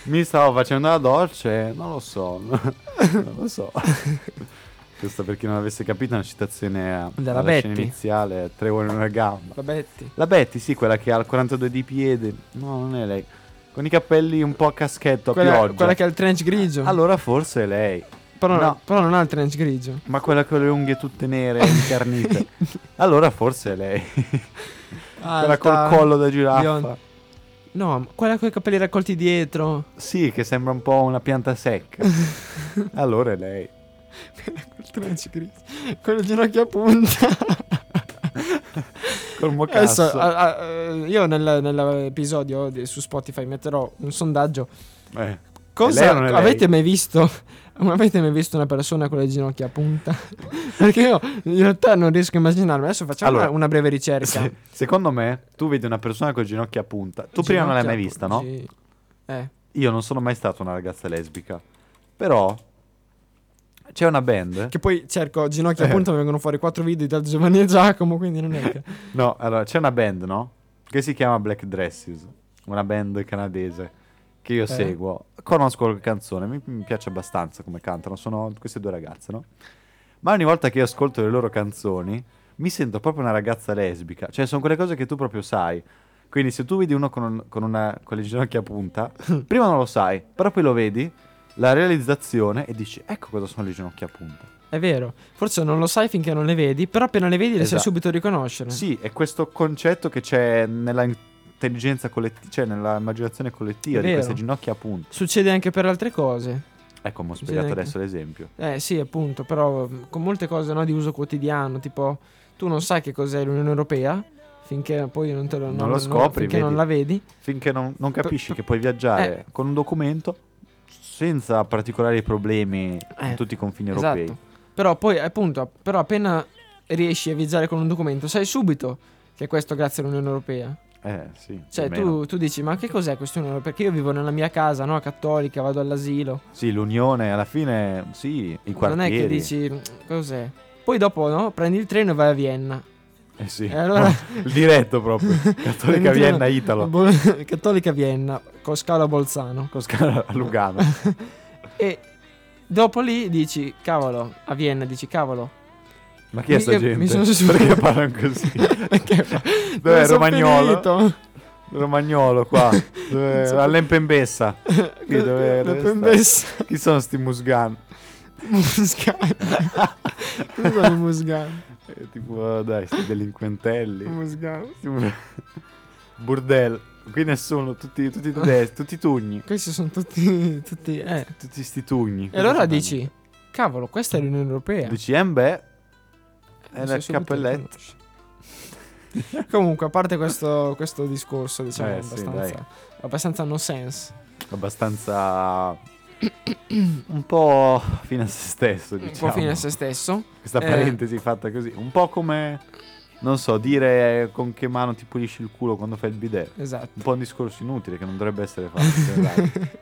Mi stavo facendo la doccia e non lo so. Non lo so. Questa per chi non avesse capito è una citazione Della scena iniziale, tre ore in una gamba. La Betty. La Betty, sì, quella che ha il 42 di piede. No, non è lei. Con i capelli un po' a caschetto, a Quella, pioggia. quella che ha il trench grigio. Allora forse è lei. però, no. però non ha il trench grigio. Ma quella con le unghie tutte nere, incarnite. [laughs] allora forse è lei. quella col Alta, collo da giraffa. bionda. No, quella con i capelli raccolti dietro. Sì, che sembra un po' una pianta secca. [laughs] allora è lei. Col trench grigio. Con le ginocchia a punta. [laughs] Col mocasso. Adesso, a- a- eh, io nel- nell'episodio di- su Spotify metterò un sondaggio. Eh, Cosa avete mai visto? [laughs] Avete mai visto una persona con le ginocchia a punta? [laughs] Perché io in realtà non riesco a immaginarmi. Adesso facciamo Allora, una, una breve ricerca. se- secondo me, tu vedi una persona con ginocchia a punta. Tu prima non l'hai mai vista, no? Sì. Eh. Io non sono mai stato una ragazza lesbica. Però c'è una band. Che poi cerco ginocchia a Eh. punta mi vengono fuori quattro video di Giovanni e Giacomo, quindi non è che... [laughs] No, allora c'è una band, no? Che si chiama Black Dresses. Una band canadese che io Eh. seguo. Conosco qualche canzone, mi, mi piace abbastanza come cantano. Sono queste due ragazze, no? Ma ogni volta che io ascolto le loro canzoni, mi sento proprio una ragazza lesbica. Cioè, sono quelle cose che tu proprio sai. Quindi, se tu vedi uno con, un- con una, con le ginocchia a punta, [laughs] prima non lo sai, però poi lo vedi, la realizzazione e dici: Ecco cosa sono le ginocchia a punta. È vero, forse non lo sai finché non le vedi, però appena le vedi le sai Esatto. subito riconoscere. Sì, è questo concetto che c'è nella intelligenza collettiva, cioè nella immaginazione collettiva di queste ginocchia a punta. Succede anche per altre cose. Ecco, mi ho spiegato anche. adesso l'esempio. Eh sì, appunto, però con molte cose no, di uso quotidiano, tipo tu non sai che cos'è l'Unione Europea finché poi non te lo, Non lo scopri, finché vedi. non la vedi. Finché non, non capisci P- che puoi viaggiare eh. con un documento senza particolari problemi in Eh, tutti i confini Esatto. europei. Però poi appunto, però appena riesci a viaggiare con un documento, sai subito che è questo grazie all'Unione Europea. Eh, sì. Cioè tu, tu dici ma che cos'è questa Unione Europea? Perché io vivo nella mia casa, no? Cattolica, vado all'asilo. Sì, l'unione alla fine, sì, i quartieri. Non è che dici "Mm, cos'è. Poi dopo no? Prendi il treno e vai a Vienna. Eh sì. Allora- il [laughs] diretto proprio. [laughs] [laughs] Cattolica Vienna Italo. Cattolica Vienna, con scalo a Bolzano. Con scala a [laughs] Lugano. E dopo lì dici, cavolo, a Vienna dici, cavolo. Ma chi è sta Mi- gente? mi sono su- Perché [laughs] parlano così? [laughs] Perché fa- Dov'è Romagnolo? finito? Romagnolo qua. Dove... so- All'Empembessa. Qui dove, dove sta? Chi sono sti musgan? Muscani. Chi sono i muscani? Eh, tipo, dai, sti delinquentelli. Muscani. Burdel. Qui nessuno, tutti, tutti tedeschi, tutti tugni. Questi sono tutti. tutti eh. Tutti sti tugni. E allora dici, cavolo, questa è l'Unione Europea. Dici, eh beh, è cappelletto. riconosci. [laughs] Comunque, a parte questo, questo discorso, diciamo, Eh, sì, abbastanza, dai. abbastanza no sense. Abbastanza... [coughs] un po' fine a se stesso, Un diciamo. po' fine a se stesso. Questa Eh. parentesi fatta così. Un po' come, non so, dire con che mano ti pulisci il culo quando fai il bidet. Esatto. Un po' un discorso inutile che non dovrebbe essere fatto. [laughs]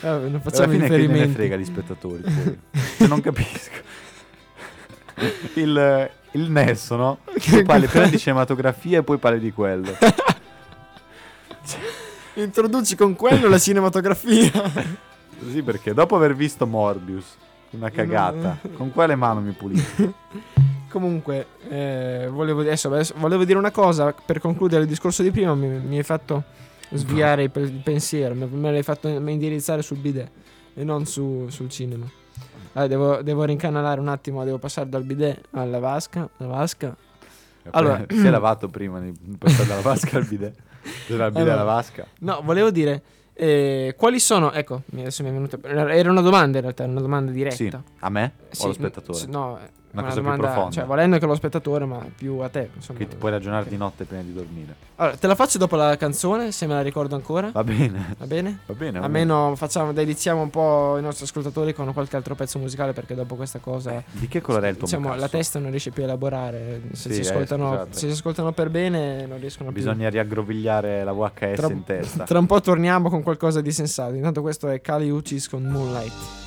Vabbè, non Alla facciamo fine che ne frega gli spettatori. poi. [laughs] Non capisco. Il, il nesso, no? Tu parli prima di cinematografia e poi parli di quello. [laughs] Introduci con quello la cinematografia. Sì, perché dopo aver visto Morbius, una cagata, con quale mano mi pulisco? [laughs] Comunque, eh, volevo, adesso, adesso- volevo dire una cosa per concludere il discorso di prima. Mi, mi hai fatto sviare il, il pensiero, me, me l'hai fatto indirizzare sul bidet e non su- sul cinema. Allora, devo, devo rincanalare un attimo, devo passare dal bidet alla vasca. Vasca. Allora- si è [clears throat] lavato prima di passare dalla vasca al bidet. Dal bidet Allora. alla vasca. No, volevo dire, eh, quali sono... Ecco, adesso mi è venuta... Era una domanda in realtà, era una domanda diretta. Sì, a me Sì, o allo spettatore? no, Una una, cosa più domanda, profonda. cioè volendo che lo spettatore, ma più a te. Insomma. Che ti puoi ragionare di notte prima di dormire. Allora, te la faccio dopo la canzone, se me la ricordo ancora. Va bene. Va bene? Va bene. va Almeno facciamo, deliziamo un po' i nostri ascoltatori con qualche altro pezzo musicale perché dopo questa cosa bene. Di che colore è il tuo diciamo, mocasso? la testa non riesce più a elaborare. Se, Sì, si eh, ascoltano, scusate. se si ascoltano per bene non riescono più. Bisogna riaggrovigliare la VHS Tra, in testa. tra un po' torniamo con qualcosa di sensato. Intanto questo è Kali Uchis con Moonlight.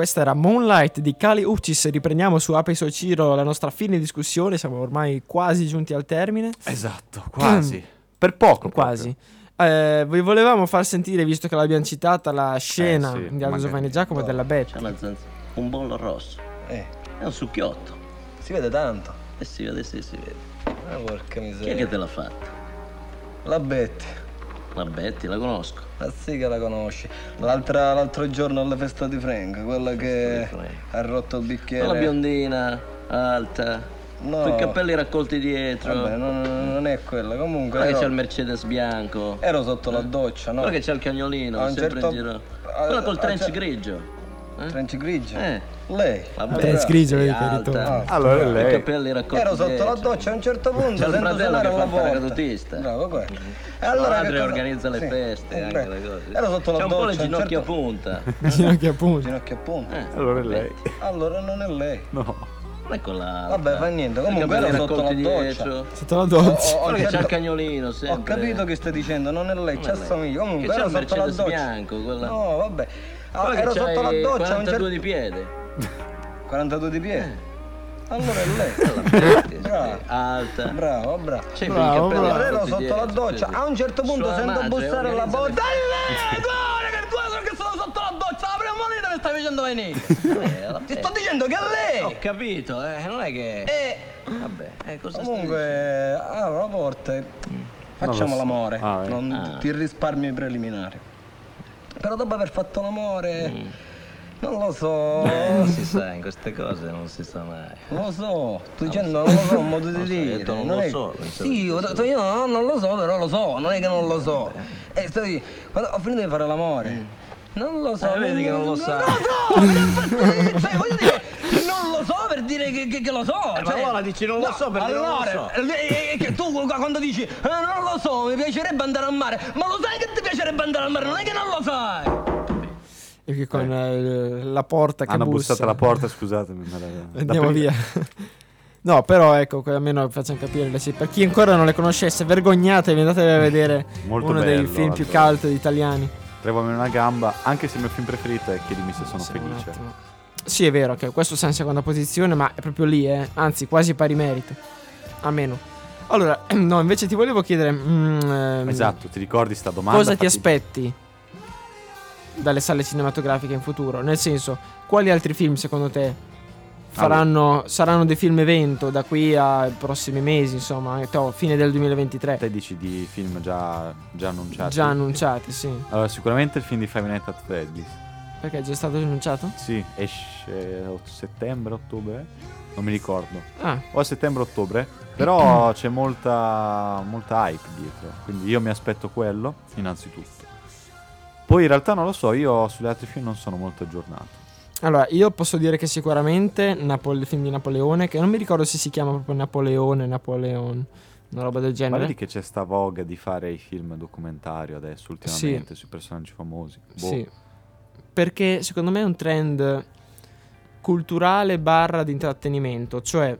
Questa era Moonlight di Kali Uchis. Riprendiamo su Ape Ciro la nostra fine discussione. Siamo ormai quasi giunti al termine. Esatto, quasi. [clears throat] per poco. Quasi. Eh, vi volevamo far sentire, visto che l'abbiamo citata, la scena Eh sì, di Aldo. Giovanni e Giacomo della Bet. C'è una zanzara, un bollo rosso. Eh, È un succhiotto. si vede tanto. E si vede, sì, si vede. Ah, porca Chi è miseria. che te l'ha fatta? La Betty. La Betty, la conosco. Ma sì che la conosci. L'altra- l'altro giorno alla festa di Frank, quella che ha rotto il bicchiere. Quella biondina, alta, No. con i capelli raccolti dietro. Vabbè, non, non è quella. Comunque Quella che c'ha ero, il Mercedes bianco. ero sotto la doccia, no? Quella che c'ha il cagnolino, sempre certo- in giro. Quella col trench a- grigio. Eh? Trench grigio? Eh. Lei? Vabbè. Trench grigio, vedi che alta. ritorna. Allora I lei. capelli raccolti Ero sotto la doccia a un certo punto C'è il sento fratello suonare che fa alla porta. paracadutista. Bravo, quello. E La allora madre che cosa- organizza le sì, feste, eh, anche le cose. Ero sotto la C'è un doccia po' le a un ginocchia a certo- punta. [laughs] Ginocchia. Ginocchia a punta. Eh, Allora è lei. Allora non è lei. No. non è quella. Vabbè, fa niente, I comunque ero sotto la doccia. Sotto la Ho, doccia. ho- che c'ha il certo- cagnolino sempre. ho capito che stai dicendo, non è lei, ci assomiglia. Comunque il sotto la doccia. bianco, quella. No, vabbè. Ah, che ero sotto la doccia a un 42 certo di piede. [laughs] 42 di piedi. Eh. Allora è lei. [laughs] Bravo. Alta. Bravo, bravo. C'è Bravo, bravo. Ero sotto la dietro, doccia. sì, A un certo punto Sua sento bussare alla porta. [laughs] Dai, che tu sei che sono sotto la doccia. La prima moneta mi stai facendo venire. Eh. Ti sto dicendo che è Ho lei. capito, eh, non è che. E Vabbè, eh, cosa comunque apro la porta facciamo l'amore. Ah, eh. Non Ah. ti risparmio i preliminari. Però dopo aver fatto l'amore, Mm. non lo so. Non si sa, in queste cose non si sa mai. Non lo so, sto dicendo non lo so, un modo di dire. non lo so, Sì, io no, non lo so, però lo so, non è che non lo so. E sto quando ho finito di fare l'amore. Non lo so. Eh, vedi che non lo sa. Non lo so, cioè, voglio dire, non lo so per dire che, che- che lo so. Eh, ma cioè- allora dici non lo so per dire non lo allora, so. eh, eh, che tu quando dici eh, non lo so, mi piacerebbe andare al mare, ma lo sai che ti piacerebbe andare al mare, non è che non lo sai. E che con eh, la porta che Hanno bussa. bussato alla porta, scusatemi. ma la- Andiamo la via. [laughs] No, però ecco, almeno facciamo capire le sì. Per chi ancora non le conoscesse, vergognatevi, andatevi a vedere Molto uno dei bello, film più allora. cult italiani. Tre uomini e una gamba, anche se il mio film preferito è Chiedimi se sono Sì, un felice. Sì, è vero che questo sta in seconda posizione, ma è proprio lì, eh. Anzi, quasi pari merito. A meno. Allora, [clears throat] no, invece ti volevo chiedere. mm, ehm, Esatto, ti ricordi sta domanda? Cosa ti Fatti- aspetti dalle sale cinematografiche in futuro? Nel senso, quali altri film secondo te faranno, saranno dei film evento da qui ai prossimi mesi, insomma, to- fine del 2023? Te dici di film già, già annunciati? Già annunciati, sì. Allora, sicuramente il film di Five Nights at Freddy's. Perché è già stato annunciato? Sì, esce a settembre, ottobre? Non mi ricordo. Ah, O a settembre-ottobre. [clears throat] Però c'è molta, molta hype dietro. Quindi io mi aspetto quello, innanzitutto. Poi in realtà non lo so, io sugli altri film non sono molto aggiornato. allora, io posso dire che sicuramente Napole- il film di Napoleone, che non mi ricordo se si chiama proprio Napoleone, Napoleon, una roba del Ma genere. vedi che c'è sta voga di fare i film documentario adesso, ultimamente, sui personaggi famosi. Boh. Sì. Perché secondo me è un trend culturale barra di intrattenimento, cioè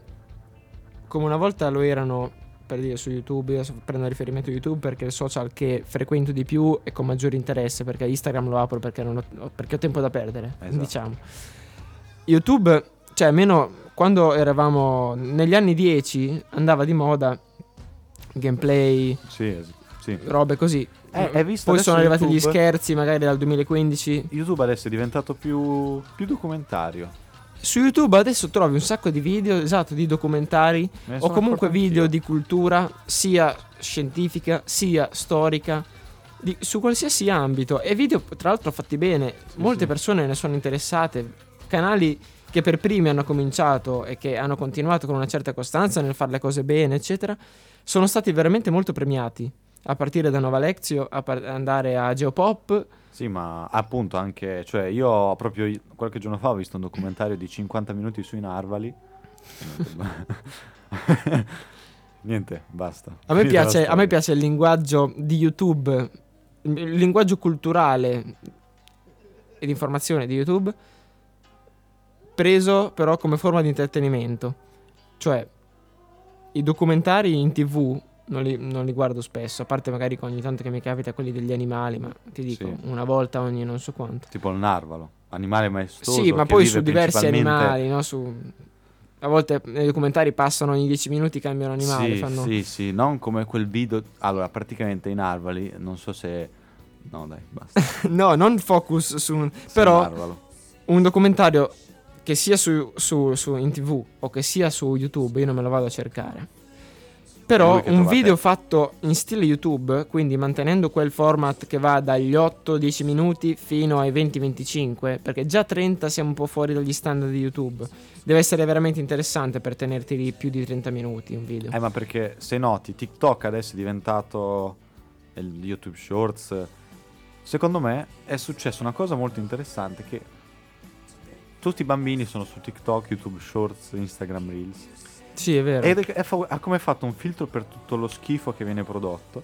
come una volta lo erano per dire su YouTube, adesso prendo riferimento a YouTube perché è il social che frequento di più e con maggiore interesse, perché Instagram lo apro perché, ho, perché ho tempo da perdere, Esatto. diciamo. YouTube, cioè almeno quando eravamo negli anni 10 andava di moda gameplay, Sì, sì. robe così. Eh, hai visto Poi sono arrivati gli YouTube? scherzi magari dal 2015 YouTube adesso è diventato più, più documentario. Su YouTube adesso trovi un sacco di video, esatto, di documentari o comunque video anch'io. di cultura, sia scientifica, sia storica, di- su qualsiasi ambito. E video, tra l'altro, fatti bene. Molte sì. persone ne sono interessate. Canali che per primi hanno cominciato e che hanno continuato con una certa costanza nel fare le cose bene, eccetera, sono stati veramente molto premiati. A partire da Nova Lexio, a par- andare a Geopop. Sì, ma appunto anche, cioè io proprio qualche giorno fa ho visto un documentario di 50 minuti sui narvali. [laughs] Niente, basta. A me, piace, a me piace il linguaggio di YouTube, il linguaggio culturale e di informazione di YouTube, preso però come forma di intrattenimento. Cioè, i documentari in tv non li, non li guardo spesso, a parte magari ogni tanto che mi capita quelli degli animali, ma ti dico, Sì. una volta ogni non so quanto. Tipo il narvalo. animale maestoso. Sì, ma poi su diversi principalmente- animali, no? Su... A volte nei documentari passano ogni 10 minuti, cambiano animale. Sì, fanno... sì, sì, non come quel video. Allora, praticamente in Arvali, non so se. No, dai, basta. [laughs] no, non focus su... un- Sì, Però Arvalo. un documentario che sia su, su- su- in tv o che sia su YouTube, io non me lo vado a cercare. Però un video fatto in stile YouTube, quindi mantenendo quel format che va dagli 8-10 minuti fino ai 20-25, perché già 30 siamo un po' fuori dagli standard di YouTube. Deve essere veramente interessante per tenerti lì più di 30 minuti un video. Eh, ma perché se noti, TikTok adesso è diventato il YouTube Shorts. Secondo me è successa una cosa molto interessante che tutti i bambini sono su TikTok, YouTube Shorts, Instagram Reels. Sì, è vero. Ed è, è fa- ha come fatto un filtro per tutto lo schifo che viene prodotto.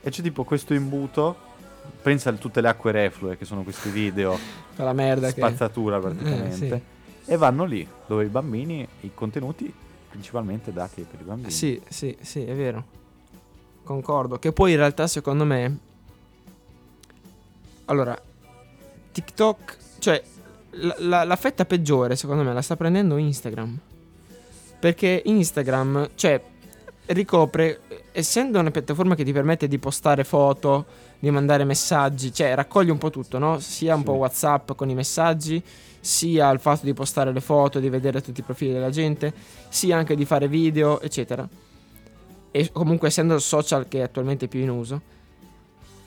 E c'è tipo questo imbuto. Pensa a tutte le acque reflue che sono questi video [laughs] la merda che... spazzatura praticamente. Eh, E vanno lì dove i bambini, i contenuti principalmente dati per i bambini. Sì, sì, sì, è vero. Concordo. Che poi in realtà secondo me... Allora, TikTok... Cioè, la, la- la fetta peggiore secondo me la sta prendendo Instagram. Perché Instagram, cioè, ricopre... Essendo una piattaforma che ti permette di postare foto, di mandare messaggi, cioè raccoglie un po' tutto, no? Sia un Sì. po' WhatsApp con i messaggi, sia il fatto di postare le foto, di vedere tutti i profili della gente, sia anche di fare video, eccetera. E comunque essendo il social che è attualmente più in uso,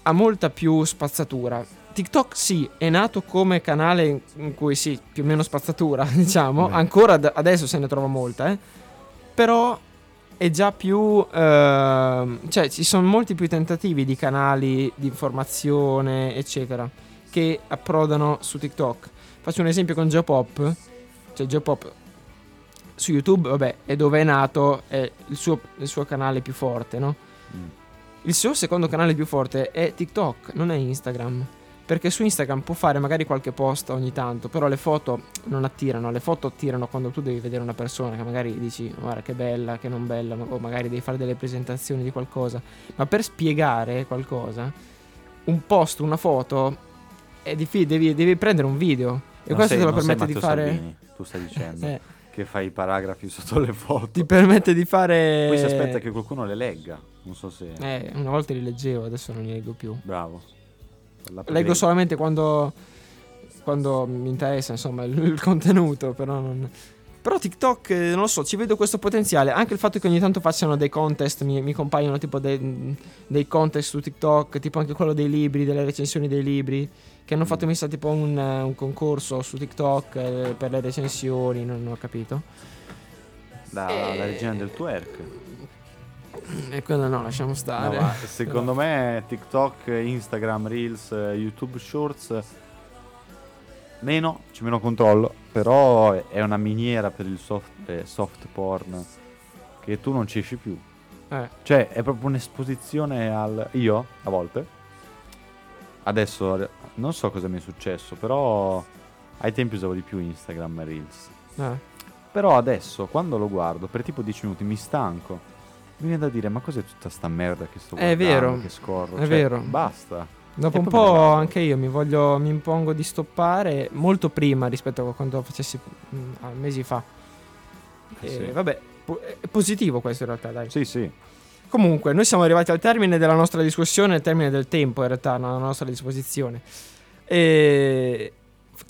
ha molta più spazzatura. TikTok sì, è nato come canale in- cui sì, più o meno spazzatura, [laughs] diciamo, Beh. ancora ad- adesso se ne trova molta, eh. Però è già più... ehm, cioè ci sono molti più tentativi di canali di informazione, eccetera, che approdano su TikTok. Faccio un esempio con Geopop. Cioè Geopop su YouTube, vabbè, è dove è nato, è il suo, il suo canale più forte, no? Mm. Il suo secondo canale più forte è TikTok, non è Instagram. Perché su Instagram può fare magari qualche post ogni tanto, però le foto non attirano. Le foto attirano quando tu devi vedere una persona che magari dici guarda che bella, che non bella, o magari devi fare delle presentazioni di qualcosa. Ma per spiegare qualcosa, un post, una foto, è difficile, devi, devi prendere un video. E Non questo sei- te lo permette di fare... Salvini, tu stai [laughs] dicendo Eh, che fai i paragrafi sotto le foto. ti permette di fare... Poi si aspetta che qualcuno le legga. Non so se. Eh, una volta li leggevo, adesso non li leggo più. Bravo. Leggo solamente quando, quando mi interessa, insomma, il, il contenuto, però non... Però TikTok, eh, non lo so, ci vedo questo potenziale. Anche il fatto che ogni tanto facciano dei contest, mi, mi compaiono tipo dei, dei contest su TikTok, tipo anche quello dei libri, delle recensioni dei libri, che hanno fatto mi sa tipo un, eh, un concorso su TikTok eh, per le recensioni, non ho capito. Da, Eh. la regina del twerk. E quello no, lasciamo No, stare. ma secondo [laughs] me TikTok, Instagram, Reels, YouTube Shorts meno, c'è meno controllo, però è- una miniera per il soft, eh, soft porn che tu non ci esci più. Eh. Cioè, è proprio un'esposizione al... Io, a volte, adesso ade- non so cosa mi è successo, però ai tempi usavo di più Instagram Reels. Eh. Però adesso, quando lo guardo, per tipo 10 minuti mi stanco. Mi viene da dire, ma cos'è tutta sta merda che sto È guardando, vero, che scorro? è Cioè, vero. Basta. Dopo E un po' anche io mi voglio, mi impongo di stoppare molto prima rispetto a quando facessi mm, a mesi fa. Eh sì. Vabbè, po- è positivo questo in realtà, dai. Sì, sì. Comunque, noi siamo arrivati al termine della nostra discussione, al termine del tempo in realtà, alla nostra disposizione. E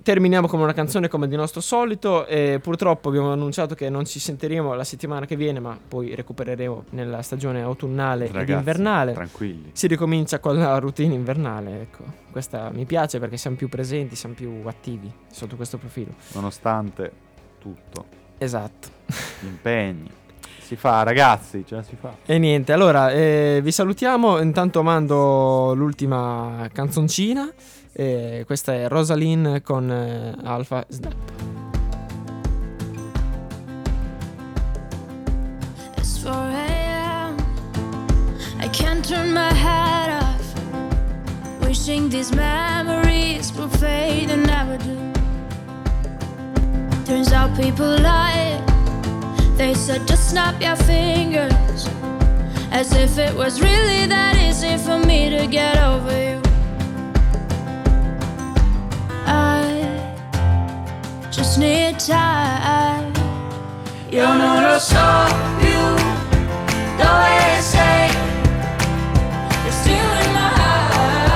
terminiamo con una canzone come di nostro solito e purtroppo abbiamo annunciato che non ci sentiremo la settimana che viene, ma poi recupereremo nella stagione autunnale ed Ragazzi, invernale. Tranquilli. Si ricomincia con la routine invernale, ecco. Questa mi piace perché siamo più presenti, siamo più attivi sotto questo profilo. Nonostante tutto, Esatto. gli impegni. Si fa, ragazzi, ce la si fa. E niente, allora eh, vi salutiamo. Intanto mando l'ultima canzoncina. Eh, questa è Rosalind con eh, Alpha Snap. It's 4 a.m. I can't turn my head off. Wishing these memories will fade and never do. Turns out people lie. They said just snap your fingers. As if it was really that easy for me to get over you. Io non lo so più dove sei. You're still in my heart.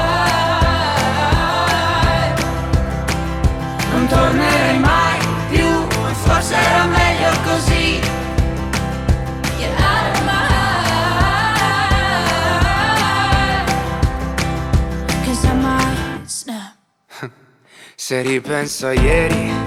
Non tornerei mai più, forse era meglio così. Get out of my heart. 'Cause I. [laughs] Se ripenso a ieri,